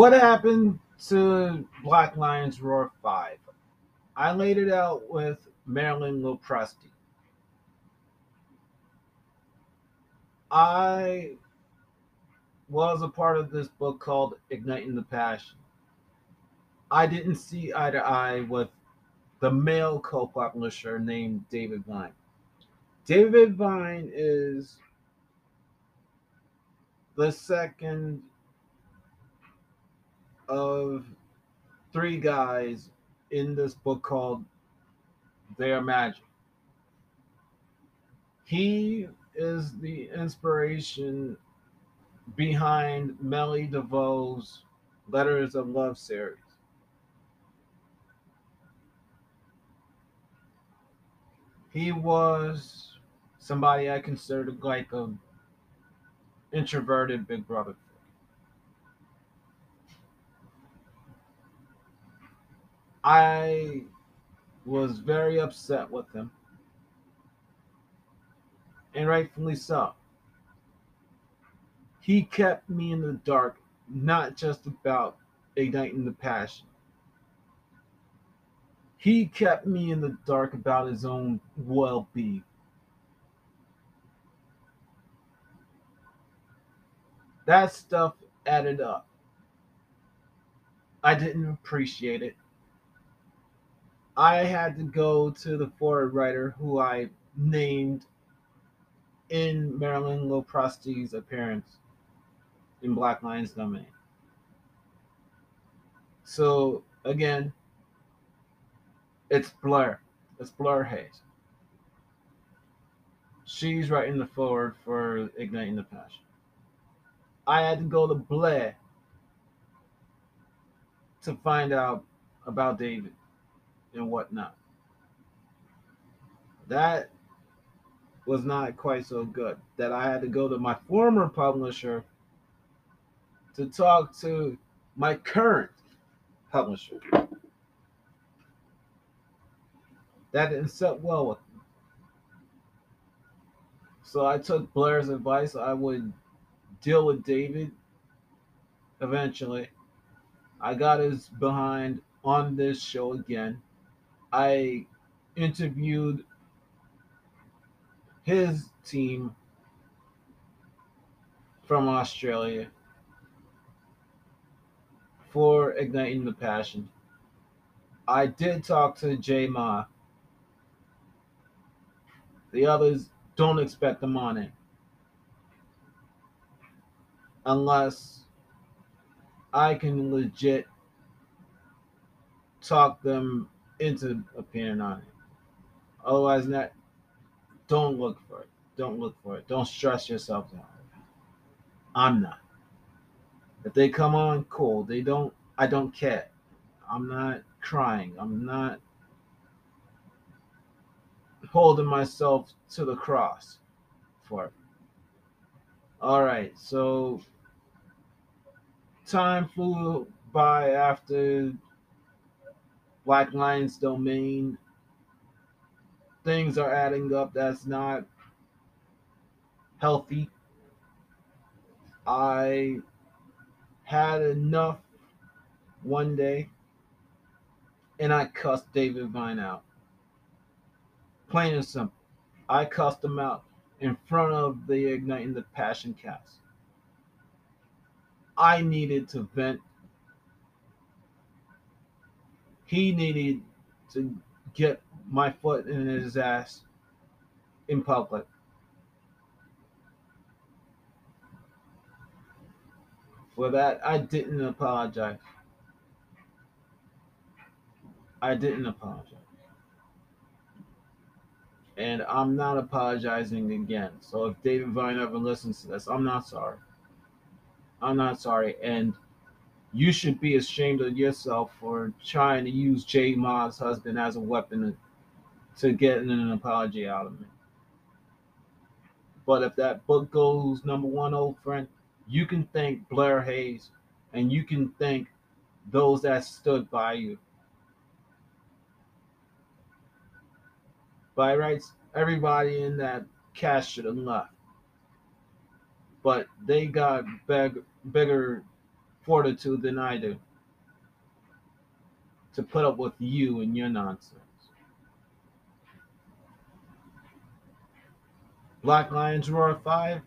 What happened to Black Lions Roar 5? I laid it out with Marilyn Lopresti. I was a part of this book called Igniting the Passion. I didn't see eye to eye with the male co publisher named David Vine. David Vine is the second of three guys in this book called Their Magic. He is the inspiration behind Melly DeVoe's Letters of Love series. He was somebody I considered like a introverted big brother. I was very upset with him. And rightfully so. He kept me in the dark, not just about igniting the passion. He kept me in the dark about his own well being. That stuff added up. I didn't appreciate it. I had to go to the foreword writer who I named in Marilyn Lopresti's appearance in Black Lions Domain. So again, it's Blair. It's Blair Hayes. She's writing the foreword for Igniting the Passion. I had to go to Blair to find out about David and whatnot. That was not quite so good. That I had to go to my former publisher to talk to my current publisher. That didn't sit well with me. So I took Blair's advice. I would deal with David eventually. I got his behind on this show again. I interviewed his team from Australia for igniting the passion. I did talk to J Ma. The others don't expect them on it. Unless I can legit talk them into appearing on it. Otherwise, not. Don't look for it. Don't look for it. Don't stress yourself out. I'm not. If they come on, cool. They don't. I don't care. I'm not crying. I'm not holding myself to the cross for it. All right, so time flew by after Black Lions domain. Things are adding up that's not healthy. I had enough one day and I cussed David Vine out. Plain and simple. I cussed him out in front of the Igniting the Passion cast. I needed to vent he needed to get my foot in his ass in public. For that, I didn't apologize. I didn't apologize. And I'm not apologizing again. So if David Vine ever listens to this, I'm not sorry. I'm not sorry. And you should be ashamed of yourself for trying to use J Ma's husband as a weapon to get an apology out of me. But if that book goes number one, old friend, you can thank Blair Hayes and you can thank those that stood by you. By rights, everybody in that cast should have left. But they got big, bigger fortitude than I do to put up with you and your nonsense. Black Lions Roar 5,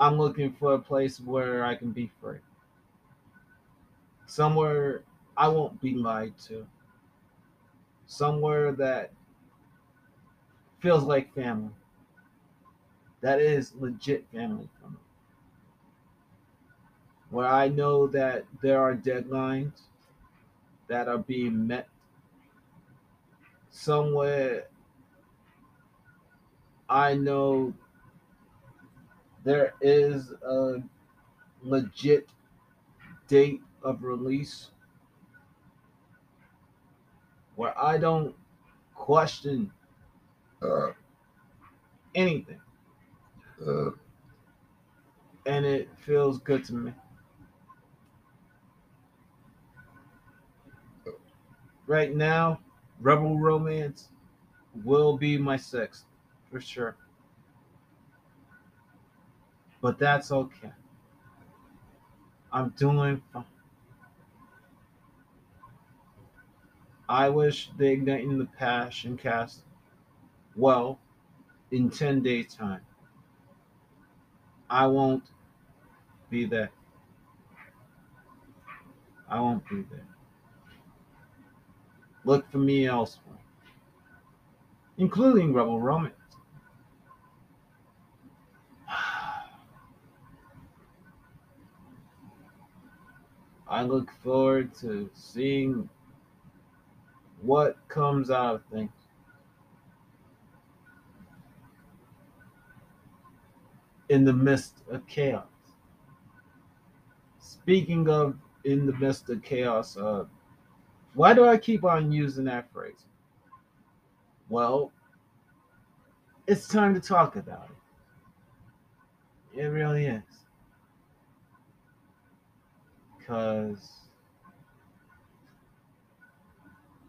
I'm looking for a place where I can be free. Somewhere I won't be lied to. Somewhere that feels like family. That is legit family for me. Where I know that there are deadlines that are being met. Somewhere I know there is a legit date of release where I don't question uh, anything. Uh, and it feels good to me. Right now, Rebel Romance will be my sixth for sure. But that's okay. I'm doing fine. I wish the Igniting the Passion cast well in 10 days' time. I won't be there. I won't be there. Look for me elsewhere, including Rebel Romance. I look forward to seeing what comes out of things. In the midst of chaos. Speaking of in the midst of chaos, uh, why do I keep on using that phrase? Well, it's time to talk about it. It really is because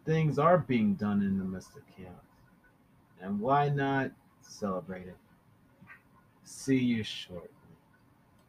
things are being done in the midst of chaos. And why not celebrate it? See you shortly.